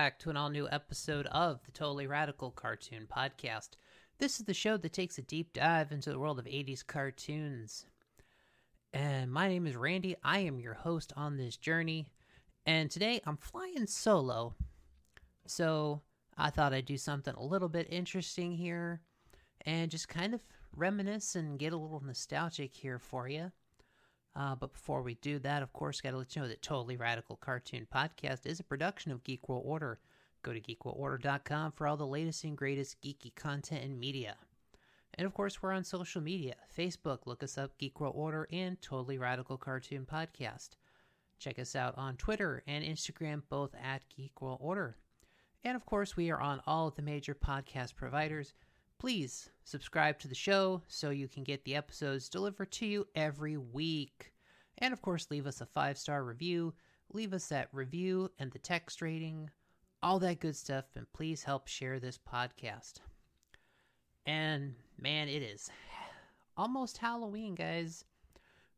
Back to an all new episode of the Totally Radical Cartoon Podcast. This is the show that takes a deep dive into the world of 80s cartoons. And my name is Randy. I am your host on this journey. And today I'm flying solo. So I thought I'd do something a little bit interesting here and just kind of reminisce and get a little nostalgic here for you. Uh, but before we do that, of course, got to let you know that Totally Radical Cartoon Podcast is a production of Geek World Order. Go to geekworldorder.com for all the latest and greatest geeky content and media. And of course, we're on social media Facebook, look us up, Geek World Order, and Totally Radical Cartoon Podcast. Check us out on Twitter and Instagram, both at Geek World Order. And of course, we are on all of the major podcast providers. Please subscribe to the show so you can get the episodes delivered to you every week. And of course, leave us a five star review. Leave us that review and the text rating, all that good stuff. And please help share this podcast. And man, it is almost Halloween, guys.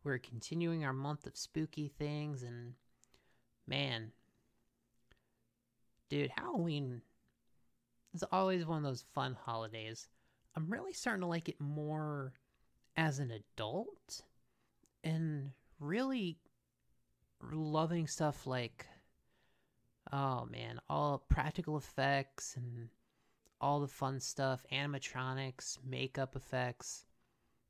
We're continuing our month of spooky things, and man, dude, Halloween is always one of those fun holidays. I'm really starting to like it more as an adult and really loving stuff like oh man, all practical effects and all the fun stuff, animatronics, makeup effects.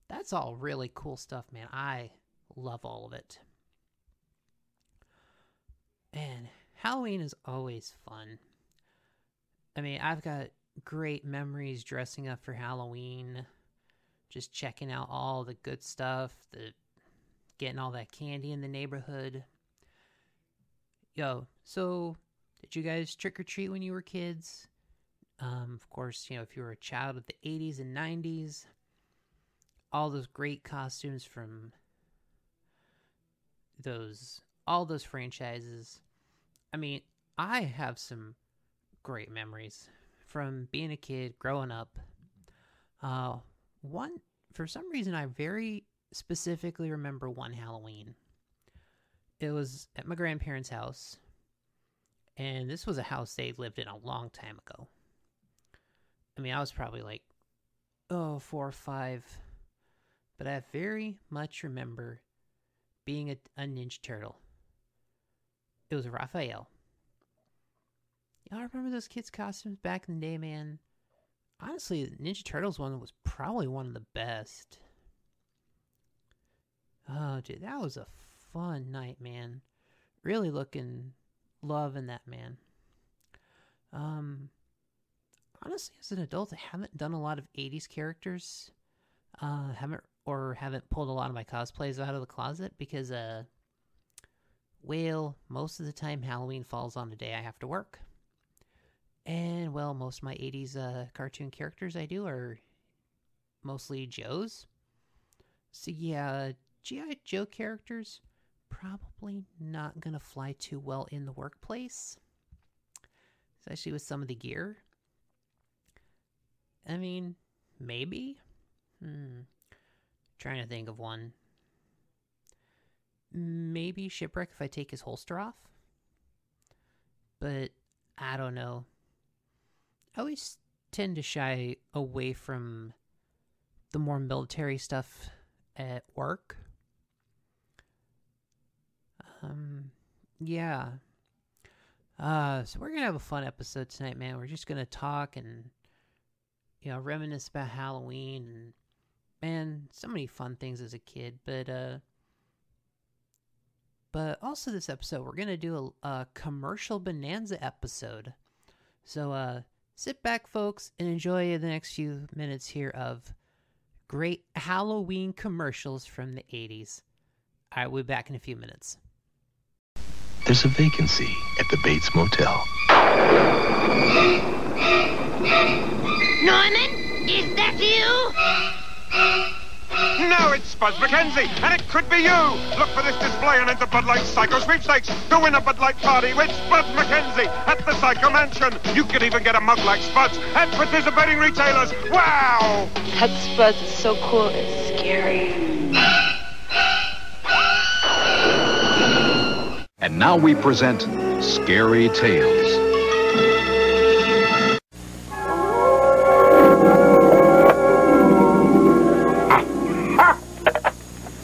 That's all really cool stuff, man. I love all of it. And Halloween is always fun. I mean, I've got great memories dressing up for Halloween, just checking out all the good stuff, the getting all that candy in the neighborhood. Yo, so did you guys trick or treat when you were kids? Um, of course, you know, if you were a child of the 80s and 90s, all those great costumes from those all those franchises. I mean, I have some great memories from being a kid, growing up. Uh, one for some reason, I very specifically remember one Halloween. It was at my grandparents' house, and this was a house they lived in a long time ago. I mean, I was probably like, oh, four or five, but I very much remember being a, a Ninja Turtle. It was Raphael. Y'all remember those kids' costumes back in the day, man? Honestly, Ninja Turtles one was probably one of the best. Oh, dude, that was a fun night, man. Really looking, loving that, man. Um, honestly, as an adult, I haven't done a lot of 80s characters. Uh, haven't, or haven't pulled a lot of my cosplays out of the closet because, uh, well, most of the time Halloween falls on a day I have to work. And well, most of my 80s uh, cartoon characters I do are mostly Joe's. So yeah, G.I. Joe characters probably not gonna fly too well in the workplace. Especially with some of the gear. I mean, maybe? Hmm. Trying to think of one. Maybe Shipwreck if I take his holster off? But I don't know. I always tend to shy away from the more military stuff at work. Um, yeah. Uh, so we're gonna have a fun episode tonight, man. We're just gonna talk and you know reminisce about Halloween and man, so many fun things as a kid. But uh, but also this episode, we're gonna do a, a commercial bonanza episode. So uh, sit back, folks, and enjoy the next few minutes here of great Halloween commercials from the 80s. I will be back in a few minutes. There's a vacancy at the Bates Motel. Norman, is that you? No, it's Spud MacKenzie, and it could be you. Look for this display and enter Bud Light Psycho Sweepstakes to win a Bud Light party with Spud MacKenzie at the Psycho Mansion. You could even get a mug like Spud's at participating retailers. Wow! That Spud is so cool, it's scary. And now we present Scary Tales.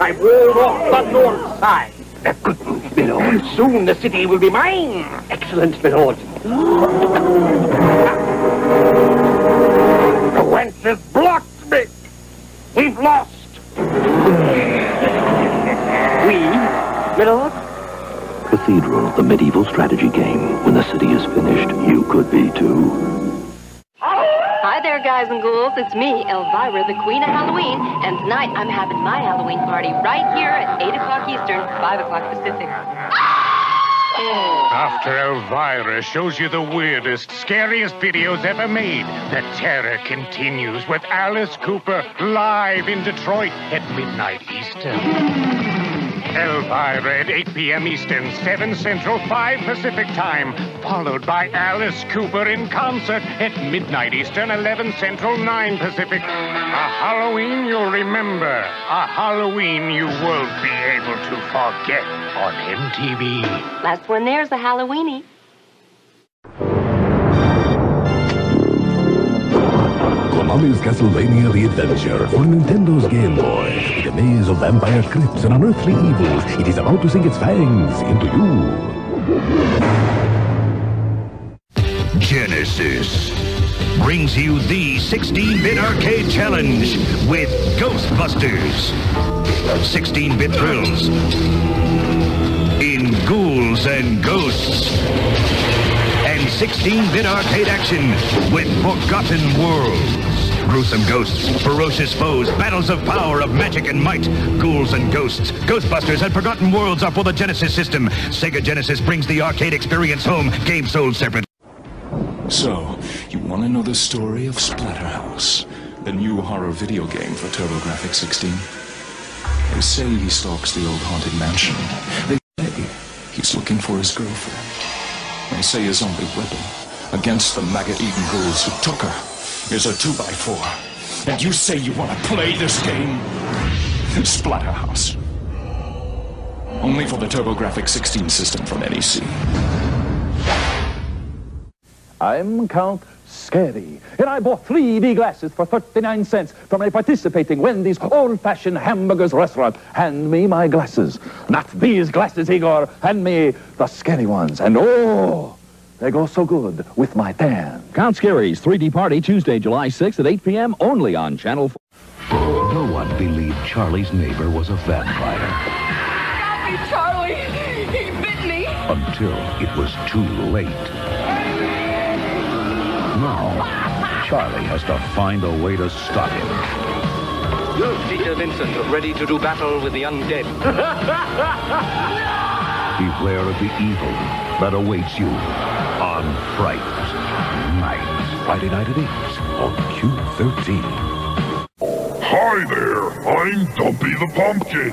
I rolled off the north side. Good news, my lord. Soon the city will be mine. Excellent, my lord. Elvira, the Queen of Halloween, and tonight I'm having my Halloween party right here at 8 o'clock Eastern, 5 o'clock Pacific. After Elvira shows you the weirdest, scariest videos ever made, the terror continues with Alice Cooper live in Detroit at midnight Eastern. Elvira at 8 p.m. Eastern, 7 Central, 5 Pacific Time, followed by Alice Cooper in concert at midnight Eastern, 11 Central, 9 Pacific. A Halloween you'll remember, a Halloween you won't be able to forget on MTV. Last one there's a Halloweeny. Konami's Castlevania The Adventure for Nintendo's Game Boy. With a maze of vampire crypts and unearthly evils, it is about to sink its fangs into you. Genesis brings you the 16-bit arcade challenge with Ghostbusters. 16-bit thrills in Ghouls and Ghosts. And 16-bit arcade action with Forgotten Worlds. Gruesome ghosts, ferocious foes, battles of power, of magic and might. Ghouls and Ghosts, Ghostbusters, and Forgotten Worlds are for the Genesis system. Sega Genesis brings the arcade experience home. Game sold separate. So, you want to know the story of Splatterhouse, the new horror video game for TurboGrafx 16? They say he stalks the old haunted mansion. They say he's looking for his girlfriend. They say his only weapon against the maggot-eaten ghouls who took her is a 2x4. And you say you want to play this game? Splatterhouse. Only for the TurboGrafx 16 system from NEC. I'm Count Scary, and I bought three big glasses for 39 cents from a participating Wendy's old-fashioned hamburgers restaurant. Hand me my glasses. Not these glasses, Igor. Hand me the scary ones. And oh, they go so good with my tan. Count Scary's 3D Party, Tuesday, July 6th at 8 p.m. only on Channel 4. No one believed Charlie's neighbor was a vampire Stop me, Charlie! He bit me! until it was too late. Now, Charlie has to find a way to stop him. Peter Vincent, ready to do battle with the undead. Beware of the evil that awaits you on Fright Night. Friday night at 8 on Q13. Hi there, I'm Dumpy the Pumpkin.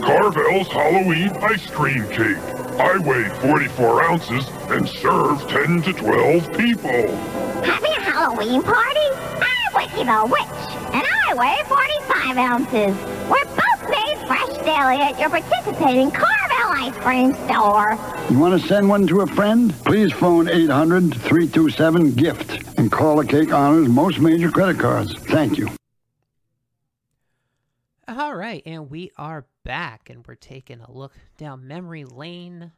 Carvel's Halloween ice cream cake. I weigh 44 ounces and serve 10 to 12 people. Having a Halloween party? I'm Wiki the Witch, and I weigh 45 ounces. We're both made fresh daily at your participating Carvel ice cream store. You want to send one to a friend? Please phone 800-327-GIFT and call the Cake Honors most major credit cards. Thank you. All right, and we are back, and we're taking a look down memory lane.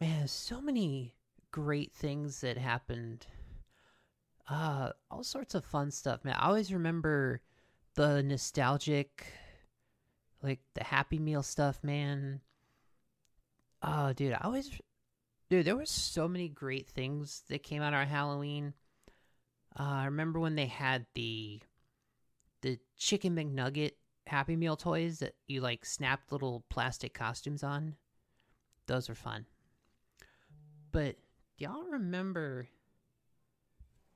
Man, so many great things that happened. Uh, all sorts of fun stuff, man. I always remember the nostalgic, like the Happy Meal stuff, man. Oh, dude, I always, dude, there were so many great things that came out on Halloween. Uh, I remember when they had the the chicken McNugget Happy Meal toys that you like snapped little plastic costumes on. Those were fun. But y'all remember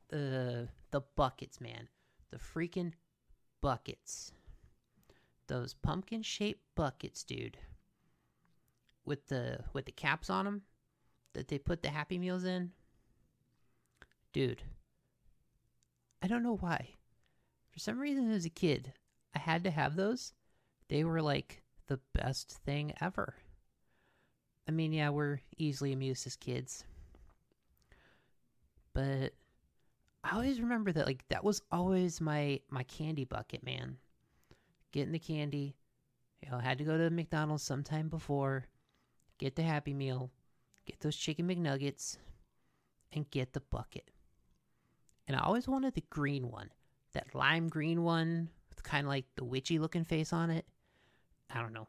the the buckets, man? The freaking buckets. Those pumpkin shaped buckets, dude. With the with the caps on them that they put the Happy Meals in. Dude, I don't know why. For some reason, as a kid, I had to have those. They were like the best thing ever. I mean, yeah, we're easily amused as kids. But I always remember that like that was always my my candy bucket, man. Getting the candy. You know, I had to go to McDonald's sometime before, get the Happy Meal, get those chicken McNuggets, and get the bucket. And I always wanted the green one. That lime green one with kind of like the witchy looking face on it. I don't know.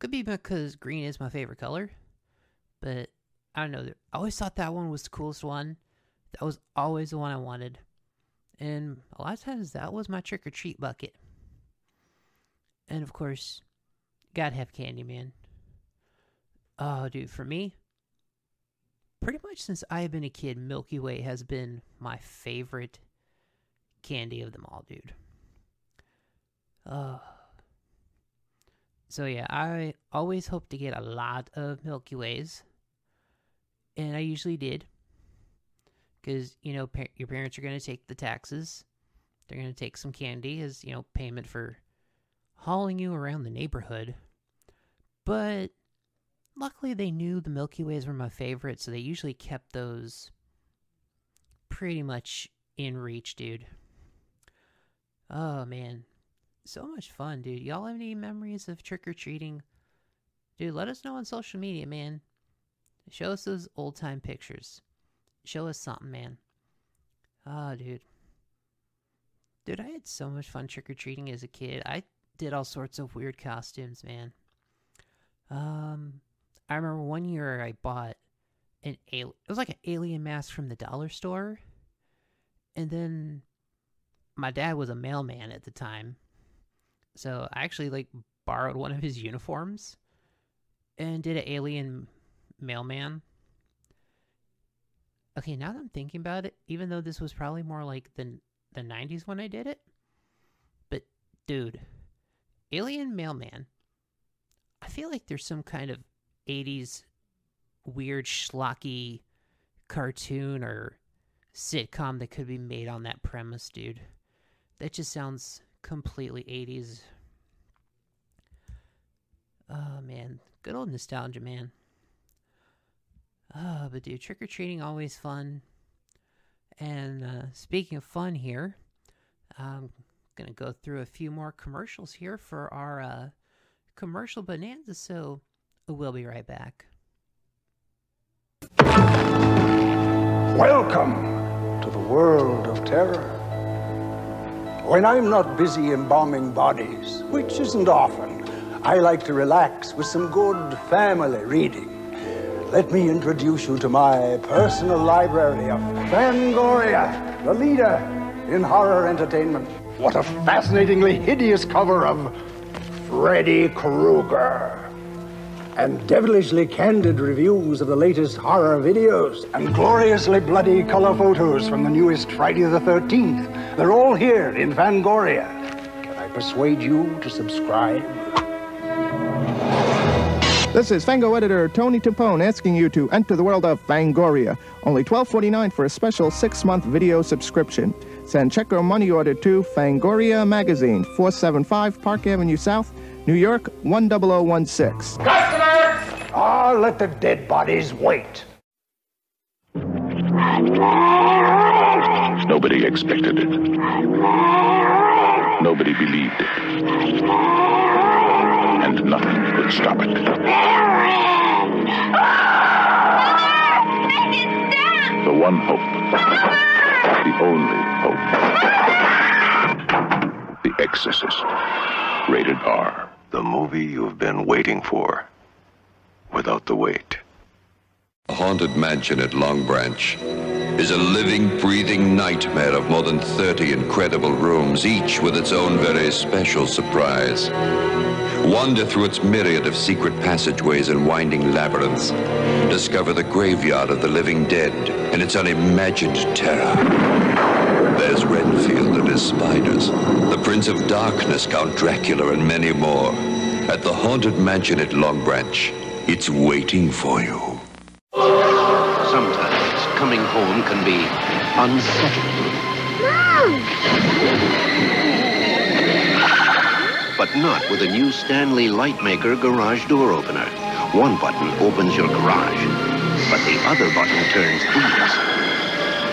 Could be because green is my favorite color, but I don't know. I always thought that one was the coolest one. That was always the one I wanted. And a lot of times that was my trick or treat bucket. And of course, gotta have Candyman. Oh, dude, for me, pretty much since I have been a kid, Milky Way has been my favorite candy of them all, dude. Uh, so yeah, I always hope to get a lot of Milky Ways, and I usually did, because you know your parents are gonna take the taxes, they're gonna take some candy as you know payment for hauling you around the neighborhood, but luckily they knew the Milky Ways were my favorite, so they usually kept those pretty much in reach, dude. Oh man, so much fun, dude. Y'all have any memories of trick or treating? Dude, let us know on social media, man. Show us those old time pictures. Show us something, man. Oh, dude. Dude, I had so much fun trick or treating as a kid. I did all sorts of weird costumes, man. Um, I remember one year I bought an alien. It was like an alien mask from the dollar store, and then my dad was a mailman at the time, so I actually like borrowed one of his uniforms and did an alien mailman. Okay, now that I'm thinking about it, even though this was probably more like the the 90s when I did it, but dude, alien mailman. I feel like there's some kind of 80s weird schlocky cartoon or sitcom that could be made on that premise, dude. That just sounds completely 80s. Oh man, good old nostalgia, man. Oh, but dude, trick or treating always fun. And uh, speaking of fun here, I'm gonna go through a few more commercials here for our uh, commercial bonanza. So we'll be right back. Welcome to the world of terror. When I'm not busy embalming bodies, which isn't often, I like to relax with some good family reading. Let me introduce you to my personal library of Fangoria, the leader in horror entertainment. What a fascinatingly hideous cover of Freddy Krueger. And devilishly candid reviews of the latest horror videos, and gloriously bloody color photos from the newest Friday the 13th. They're all here in Fangoria. Can I persuade you to subscribe? This is Fango editor Tony Timpone asking you to enter the world of Fangoria. Only $12.49 for a special six-month video subscription. Send check or money order to Fangoria Magazine, 475 Park Avenue South, New York, 10016. Customers! Ah, let the dead bodies wait. Nobody expected it. Nobody believed it. And nothing could stop it. The one hope. The only hope. The Exorcist. Rated R. The movie you've been waiting for. Without the wait. The haunted mansion at Long Branch is a living, breathing nightmare of more than 30 incredible rooms, each with its own very special surprise. Wander through its myriad of secret passageways and winding labyrinths. Discover the graveyard of the living dead and its unimagined terror. There's Renfield and his spiders, the Prince of Darkness, Count Dracula, and many more. At the Haunted Mansion at Long Branch, it's waiting for you. Sometimes coming home can be unsettling. But not with a new Stanley Lightmaker garage door opener. One button opens your garage, but the other button turns these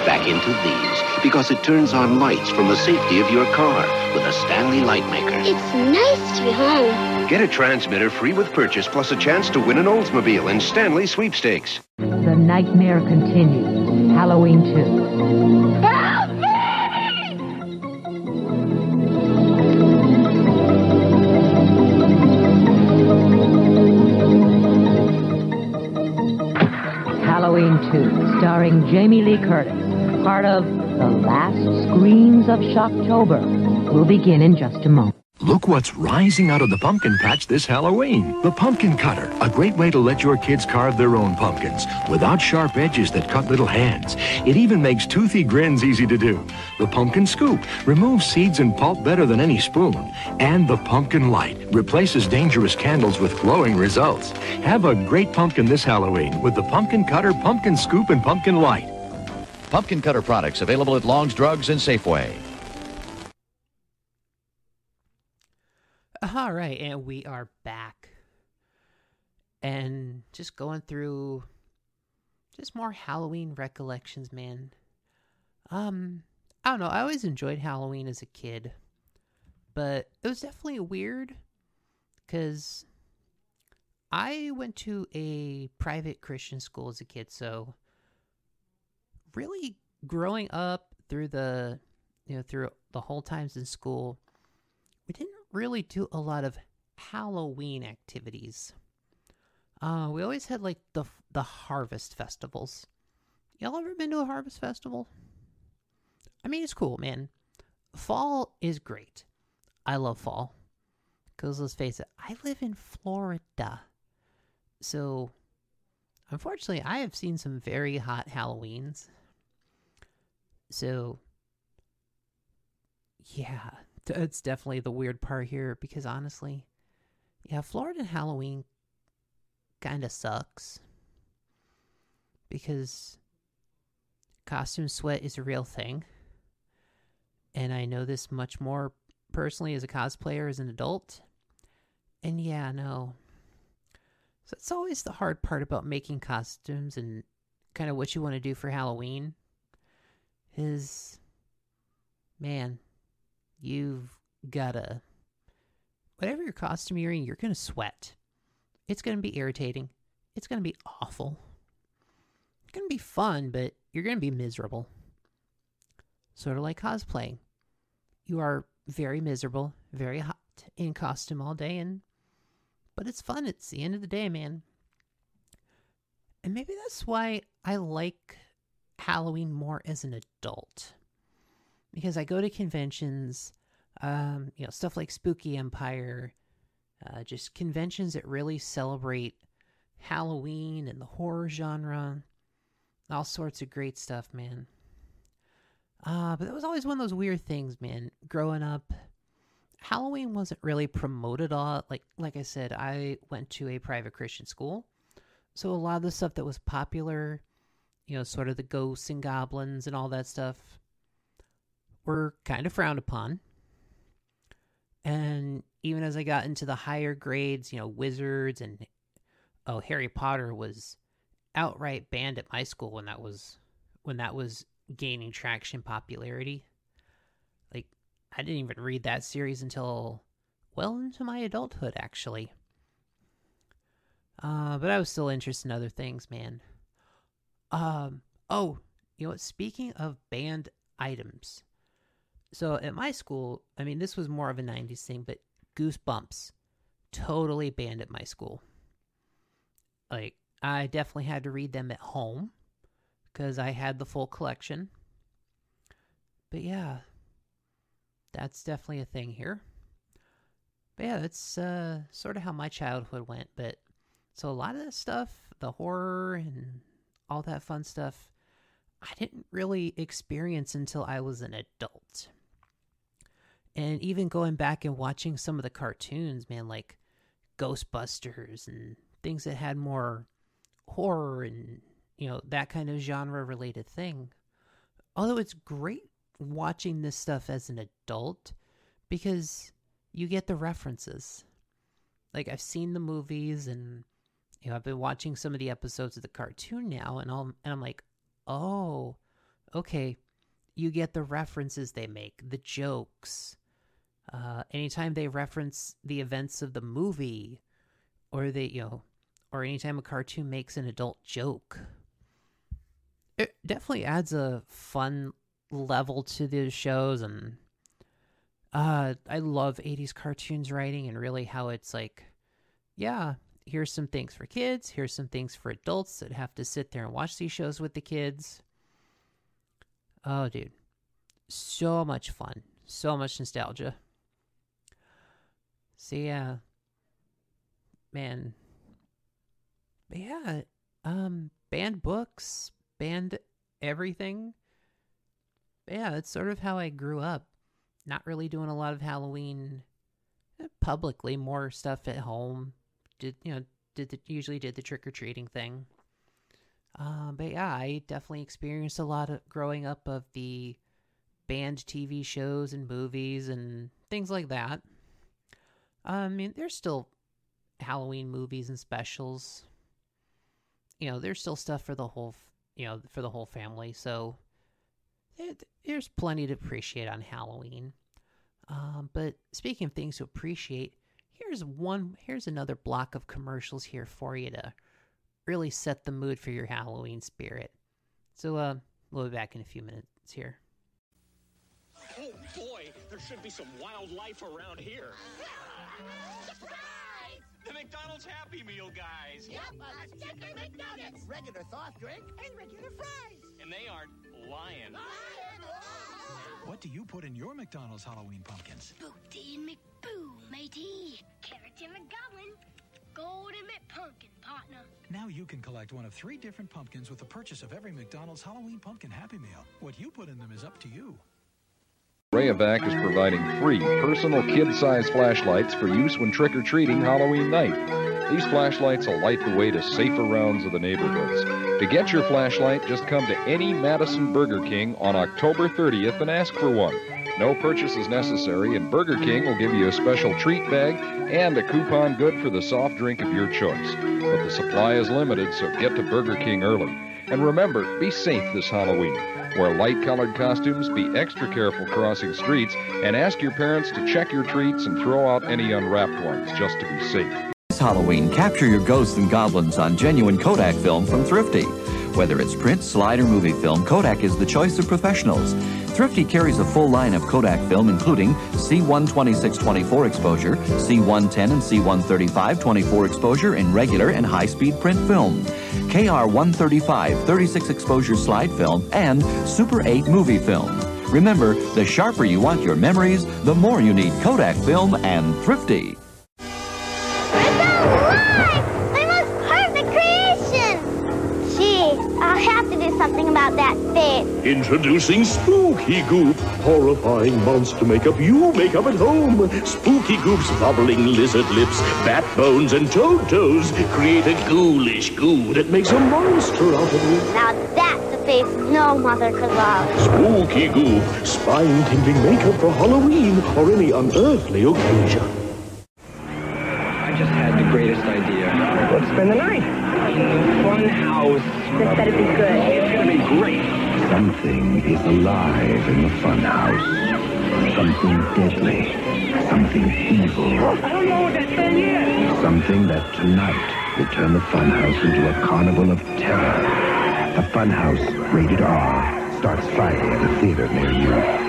back into these because it turns on lights from the safety of your car with a Stanley Lightmaker. It's nice to be home. Get a transmitter free with purchase plus a chance to win an Oldsmobile in Stanley sweepstakes. The nightmare continues. Halloween 2. Help starring Jamie Lee Curtis, part of The Last Screams of Shocktober, will begin in just a moment. Look what's rising out of the pumpkin patch this Halloween. The Pumpkin Cutter, a great way to let your kids carve their own pumpkins without sharp edges that cut little hands. It even makes toothy grins easy to do. The Pumpkin Scoop removes seeds and pulp better than any spoon. And the Pumpkin Light replaces dangerous candles with glowing results. Have a great pumpkin this Halloween with the Pumpkin Cutter, Pumpkin Scoop, and Pumpkin Light. Pumpkin Cutter products available at Long's Drugs and Safeway. All right, and we are back. And just going through just more Halloween recollections, man. Um, I don't know. I always enjoyed Halloween as a kid, but it was definitely weird because I went to a private Christian school as a kid, so really growing up through the you know through the whole times in school, we didn't really do a lot of Halloween activities. Uh, we always had like the the harvest festivals. Y'all ever been to a harvest festival? I mean, it's cool, man. Fall is great. I love fall. Because let's face it, I live in Florida. So, unfortunately, I have seen some very hot Halloweens. So, yeah, that's definitely the weird part here because honestly, yeah, Florida Halloween kind of sucks because costume sweat is a real thing. And I know this much more personally as a cosplayer as an adult. And yeah, no. So it's always the hard part about making costumes and kind of what you want to do for Halloween is man, you've gotta whatever your costume you're in, you're gonna sweat. It's gonna be irritating. It's gonna be awful. It's gonna be fun, but you're gonna be miserable. Sort of like cosplaying. You are very miserable, very hot in costume all day, and but it's fun. It's the end of the day, man. And maybe that's why I like Halloween more as an adult because I go to conventions, um, you know, stuff like Spooky Empire, uh, just conventions that really celebrate Halloween and the horror genre, all sorts of great stuff, man. Uh, but that was always one of those weird things, man. Growing up, Halloween wasn't really promoted all like like I said, I went to a private Christian school. So a lot of the stuff that was popular, you know, sort of the ghosts and goblins and all that stuff were kind of frowned upon. And even as I got into the higher grades, you know, wizards and oh, Harry Potter was outright banned at my school when that was when that was gaining traction popularity. Like I didn't even read that series until well into my adulthood actually. Uh, but I was still interested in other things, man. Um, oh, you know what? Speaking of banned items, so at my school, I mean, this was more of a 90s thing, but Goosebumps totally banned at my school. Like, I definitely had to read them at home because I had the full collection. But yeah, that's definitely a thing here. But yeah, that's uh, sort of how my childhood went. But so a lot of that stuff, the horror and all that fun stuff, I didn't really experience until I was an adult. And even going back and watching some of the cartoons, man, like Ghostbusters and things that had more horror and, you know, that kind of genre related thing. Although it's great watching this stuff as an adult because you get the references. Like I've seen the movies and you know, I've been watching some of the episodes of the cartoon now, and I'm and I'm like, oh, okay, you get the references they make, the jokes. Uh, anytime they reference the events of the movie, or they, you know, or anytime a cartoon makes an adult joke, it definitely adds a fun level to the shows and uh I love 80s cartoons writing and really how it's like yeah, here's some things for kids, here's some things for adults that have to sit there and watch these shows with the kids. Oh dude. So much fun. So much nostalgia. So yeah. Man. But yeah, um banned books, banned everything. But yeah, that's sort of how I grew up. Not really doing a lot of Halloween eh, publicly, more stuff at home. Did you know? Did the, usually did the trick or treating thing. Um, but yeah, I definitely experienced a lot of growing up of the banned TV shows and movies and things like that. I mean, there's still Halloween movies and specials. You know, there's still stuff for the whole, you know, for the whole family. So it, there's plenty to appreciate on Halloween. Um, but speaking of things to appreciate, here's one. Here's another block of commercials here for you to really set the mood for your Halloween spirit. So, uh, we'll be back in a few minutes here. Oh boy, there should be some wildlife around here. The McDonald's Happy Meal guys. Yep, a chicken McNuggets, regular soft drink, and regular fries. And they aren't lying. What do you put in your McDonald's Halloween pumpkins? Spookty and McBoo, matey. Carrot and McGowan. Golden McPumpkin, partner. Now you can collect one of three different pumpkins with the purchase of every McDonald's Halloween Pumpkin Happy Meal. What you put in them is up to you. Rayovac is providing free personal kid-sized flashlights for use when trick-or-treating Halloween night. These flashlights will light the way to safer rounds of the neighborhoods. To get your flashlight, just come to any Madison Burger King on October 30th and ask for one. No purchase is necessary, and Burger King will give you a special treat bag and a coupon good for the soft drink of your choice. But the supply is limited, so get to Burger King early. And remember, be safe this Halloween. Wear light colored costumes, be extra careful crossing streets, and ask your parents to check your treats and throw out any unwrapped ones just to be safe. This Halloween, capture your ghosts and goblins on genuine Kodak film from Thrifty. Whether it's print, slide, or movie film, Kodak is the choice of professionals. Thrifty carries a full line of Kodak film, including C126-24 exposure, C110 and C135 24 exposure in regular and high-speed print film, KR135 36 exposure slide film, and Super 8 movie film. Remember, the sharper you want your memories, the more you need Kodak film and Thrifty. Introducing Spooky Goop, horrifying monster makeup you make up at home. Spooky Goop's bubbling lizard lips, bat bones, and toad toes create a ghoulish goo that makes a monster out of you. Now that's a face no mother could love. Spooky Goop, spine-tingling makeup for Halloween or any unearthly occasion. I just had the greatest idea. Let's spend the night in the fun house. This better be good. It's gonna be great. Something is alive in the funhouse. Something deadly. Something evil. I don't know what that thing is. Something that tonight will turn the funhouse into a carnival of terror. The Funhouse, rated R, starts Friday at a theater near you.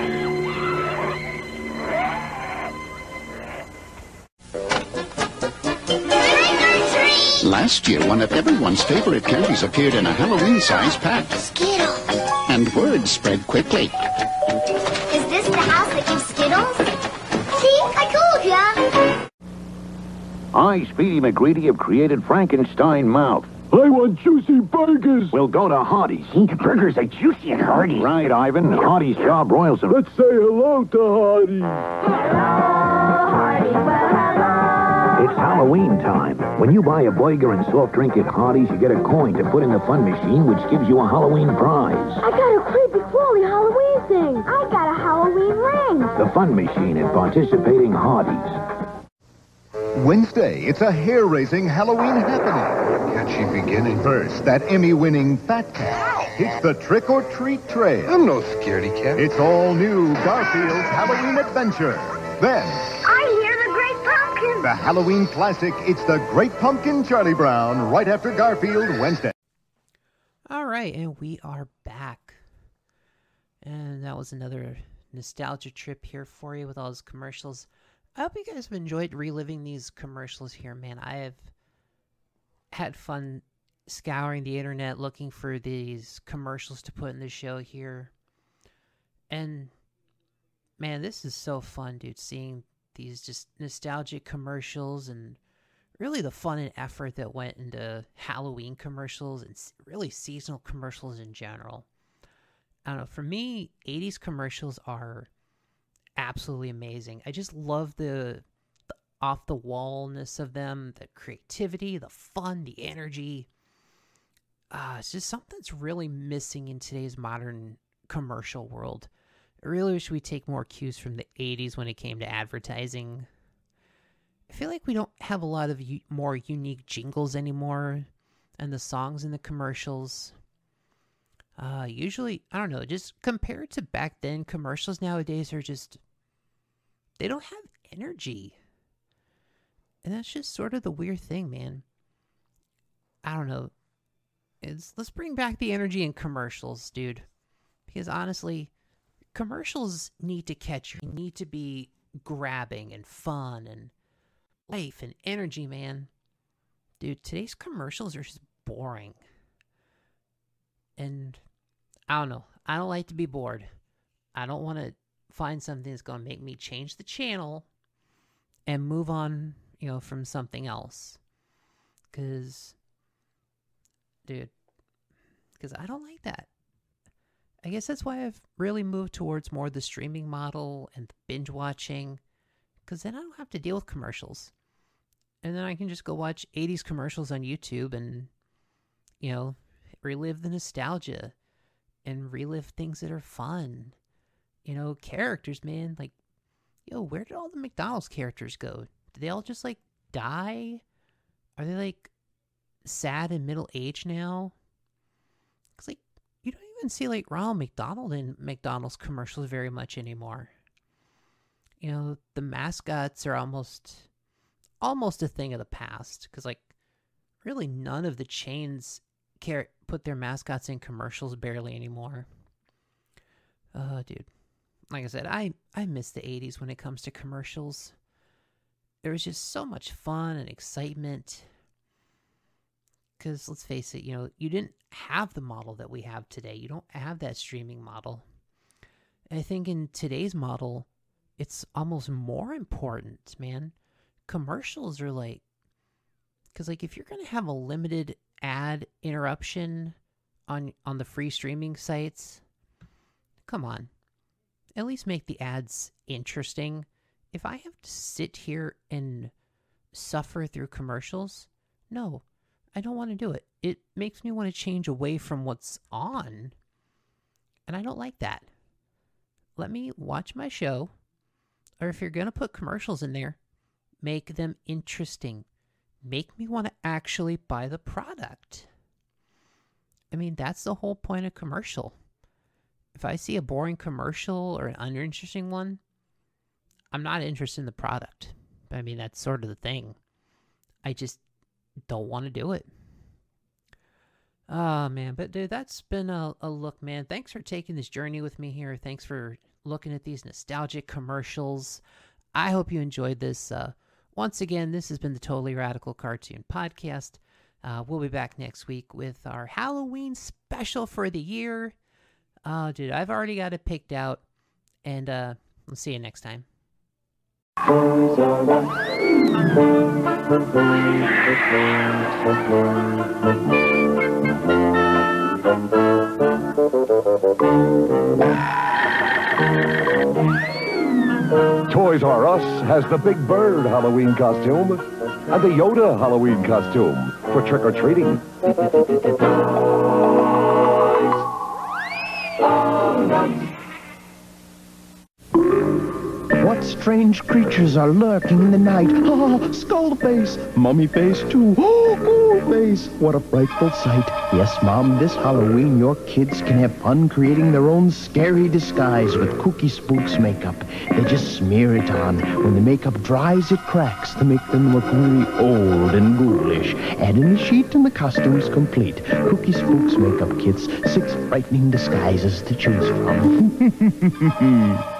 Last year, one of everyone's favorite candies appeared in a Halloween-sized pack. Skittles. And word spread quickly. Is this the house that gives Skittles? See, I told ya. I, Speedy McGreedy, have created Frankenstein Mouth. I want juicy burgers. We'll go to Hardee's. The burgers are juicy and hearty. Right, Ivan. Hardee's job broils them. Let's say hello to Hardy. It's Halloween time. When you buy a burger and soft drink at Hardee's, you get a coin to put in the fun machine, which gives you a Halloween prize. I got a creepy crawly Halloween thing. I got a Halloween ring. The fun machine at participating Hardee's. Wednesday, it's a hair-raising Halloween happening. Catchy beginning. First, that Emmy-winning Fat Cat. It's the trick-or-treat trail. I'm no scaredy cat. It's all new Garfield's Halloween Adventure. Then, the Halloween classic, It's the Great Pumpkin Charlie Brown, right after Garfield Wednesday. All right, and we are back. And that was another nostalgia trip here for you with all those commercials. I hope you guys have enjoyed reliving these commercials here, man. I have had fun scouring the internet looking for these commercials to put in the show here. And man, this is so fun, dude, seeing these just nostalgic commercials and really the fun and effort that went into Halloween commercials and really seasonal commercials in general. I don't know, for me, 80s commercials are absolutely amazing. I just love the, the off the wallness of them, the creativity, the fun, the energy. Uh, it's just something that's really missing in today's modern commercial world. Really wish we take more cues from the 80s when it came to advertising. I feel like we don't have a lot of u- more unique jingles anymore and the songs in the commercials. Uh, usually, I don't know, just compared to back then, commercials nowadays are just, they don't have energy. And that's just sort of the weird thing, man. I don't know. It's, let's bring back the energy in commercials, dude. Because honestly, commercials need to catch you, need to be grabbing and fun and life and energy, man. Dude, today's commercials are just boring. And I don't know. I don't like to be bored. I don't want to find something that's going to make me change the channel and move on, you know, from something else. Cuz dude, cuz I don't like that. I guess that's why I've really moved towards more the streaming model and binge watching cuz then I don't have to deal with commercials. And then I can just go watch 80s commercials on YouTube and you know, relive the nostalgia and relive things that are fun. You know, characters, man. Like, yo, where did all the McDonald's characters go? Did they all just like die? Are they like sad and middle aged now? Cause like you don't even see like Ronald McDonald in McDonald's commercials very much anymore. You know, the mascots are almost almost a thing of the past. Cause like really none of the chains care put their mascots in commercials barely anymore. Oh, dude. Like I said, I I miss the 80s when it comes to commercials. There was just so much fun and excitement. Cuz let's face it, you know, you didn't have the model that we have today. You don't have that streaming model. And I think in today's model, it's almost more important, man. Commercials are like cuz like if you're to have a limited ad interruption on on the free streaming sites come on at least make the ads interesting if i have to sit here and suffer through commercials no i don't want to do it it makes me want to change away from what's on and i don't like that let me watch my show or if you're going to put commercials in there make them interesting make me want to actually buy the product. I mean, that's the whole point of commercial. If I see a boring commercial or an uninteresting one, I'm not interested in the product. I mean, that's sort of the thing. I just don't want to do it. Oh, man. But, dude, that's been a, a look, man. Thanks for taking this journey with me here. Thanks for looking at these nostalgic commercials. I hope you enjoyed this. Uh, once again, this has been the Totally Radical Cartoon Podcast. Uh, we'll be back next week with our Halloween special for the year. Oh, dude, I've already got it picked out. And uh, we'll see you next time. Toys R Us has the Big Bird Halloween costume and the Yoda Halloween costume for trick strange creatures are lurking in the night. Ah, skull face, mummy face too. Oh, ghoul face. What a frightful sight. Yes, Mom, this Halloween your kids can have fun creating their own scary disguise with Kooky Spooks makeup. They just smear it on. When the makeup dries, it cracks to make them look really old and ghoulish. Add in the sheet and the costume's complete. Kooky Spooks makeup kits, six frightening disguises to choose from.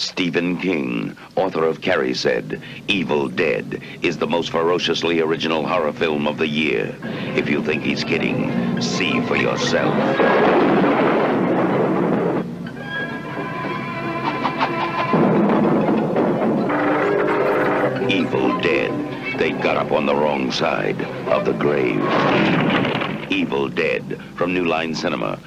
Stephen King, author of Carrie Said, Evil Dead, is the most ferociously original horror film of the year. If you think he's kidding, see for yourself. Evil Dead. They got up on the wrong side of the grave. Evil Dead from New Line Cinema.